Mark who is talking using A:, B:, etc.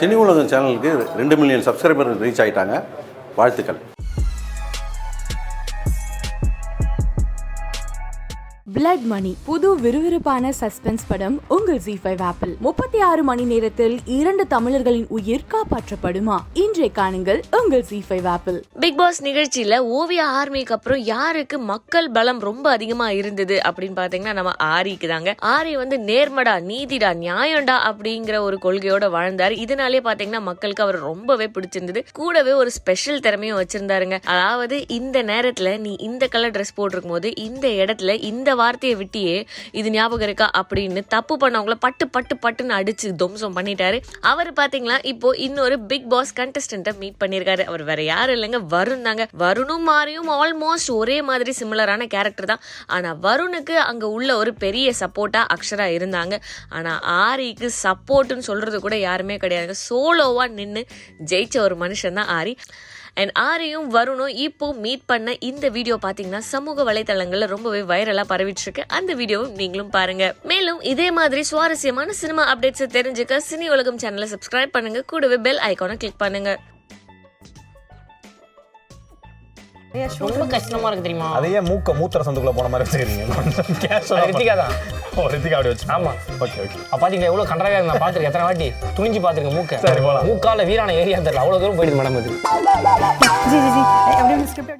A: Cine உலகம் சேனலுக்கு ரெண்டு மில்லியன் சப்ஸ்கிரைபர் ரீச் ஆயிட்டாங்க. வாழ்த்துக்கள்.
B: பிளட் மணி புது விறுவிறுப்பான சஸ்பென்ஸ் படம் உங்கள் ஜி ஃபைவ் ஆப்பிள் முப்பத்தி ஆறு மணி நேரத்தில் இரண்டு தமிழர்களின் உயிர் காப்பாற்றப்படுமா? இன்றைய காணுங்கள் உங்கள் ஜி ஃபைவ் ஆப்பிள்
C: பிக் பாஸ் நிகழ்ச்சியில ஓவிய ஆர்மிக்கு அப்புறம் யாருக்கு மக்கள் பலம் ரொம்ப அதிகமா இருந்தது அப்படின்னு பாத்தீங்கன்னா நம்ம ஆரிக்கு தாங்க. ஆரி வந்து நேர்மடா நீதிடா நியாயம்டா அப்படிங்கிற ஒரு கொள்கையோட வாழ்ந்தாரு. இதனாலே பாத்தீங்கன்னா மக்களுக்கு அவர் ரொம்பவே பிடிச்சிருந்தது. கூடவே ஒரு ஸ்பெஷல் திறமையும் வச்சிருந்தாருங்க. அதாவது இந்த நேரத்துல நீ இந்த கலர் ட்ரெஸ் போட்டிருக்கும் போது இந்த இடத்துல இந்த வார்த்தையை விட்டியே இது ஞாபகம் இருக்கா அப்படின்னு தப்பு பண்ணவங்கள பட்டு பட்டு பட்டுன்னு அடிச்சு துவம்சம் பண்ணிட்டாரு. அவர் பாத்தீங்களா? இப்போ இன்னொரு பிக் பாஸ் கண்டஸ்டன்ட்டை மீட் பண்ணியிருக்காரு அவர் வேற யாரும் இல்லைங்க. வருண் தாங்க. வருணும் மாறியும் ஆல்மோஸ்ட் ஒரே மாதிரி சிமிலரான கேரக்டர் தான். ஆனா வருணுக்கு அங்க உள்ள ஒரு பெரிய சப்போர்ட்டா அக்ஷரா இருந்தாங்க. ஆனா ஆரிக்கு சப்போர்ட்னு சொல்றது கூட யாருமே கிடையாது. சோலோவா நின்று ஜெயிச்ச ஒரு மனுஷன் தான் ஆரி. அண்ட் ஆரையும் வருணும் இப்போ மீட் பண்ண இந்த வீடியோ பார்த்தீங்கன்னா சமூக வலைதளங்களில் ரொம்பவே வைரலாக பரவிட்டு இருக்கு அந்த வீடியோவும் நீங்களும் பாருங்க. மேலும் இதே மாதிரி சுவாரஸ்யமான சினிமா அப்டேட்ஸை தெரிஞ்சுக்க சினி உலகம் சேனலை சப்ஸ்கிரைப் பண்ணுங்க. கூடவே பெல் ஐக்கானை கிளிக் பண்ணுங்க.
D: ரொம்ப கஷ்டமா இருக்கு தெரியுமா?
E: அதையே மூக்க மூத்திர சந்துக்குள்ள போன மாதிரி
D: அது
E: கேஷுவலா
D: ரித்திகா தான்.
E: ஓ ரித்திகா அப்படி வச்சு
D: ஆமா.
E: ஓகே ஓகே
D: அப்ப பாத்தீங்களா எவ்வளவு கண்டராக நான் பாத்துருக்கேன். எத்தனை வாட்டி துணிஞ்சு பாத்துருக்கேன் மூக்க.
E: சரி, போலாம்.
D: மூக்கால வீரான ஏரியா தெரியல அவ்வளவு தூரம் போயிடுது மேடம் அது.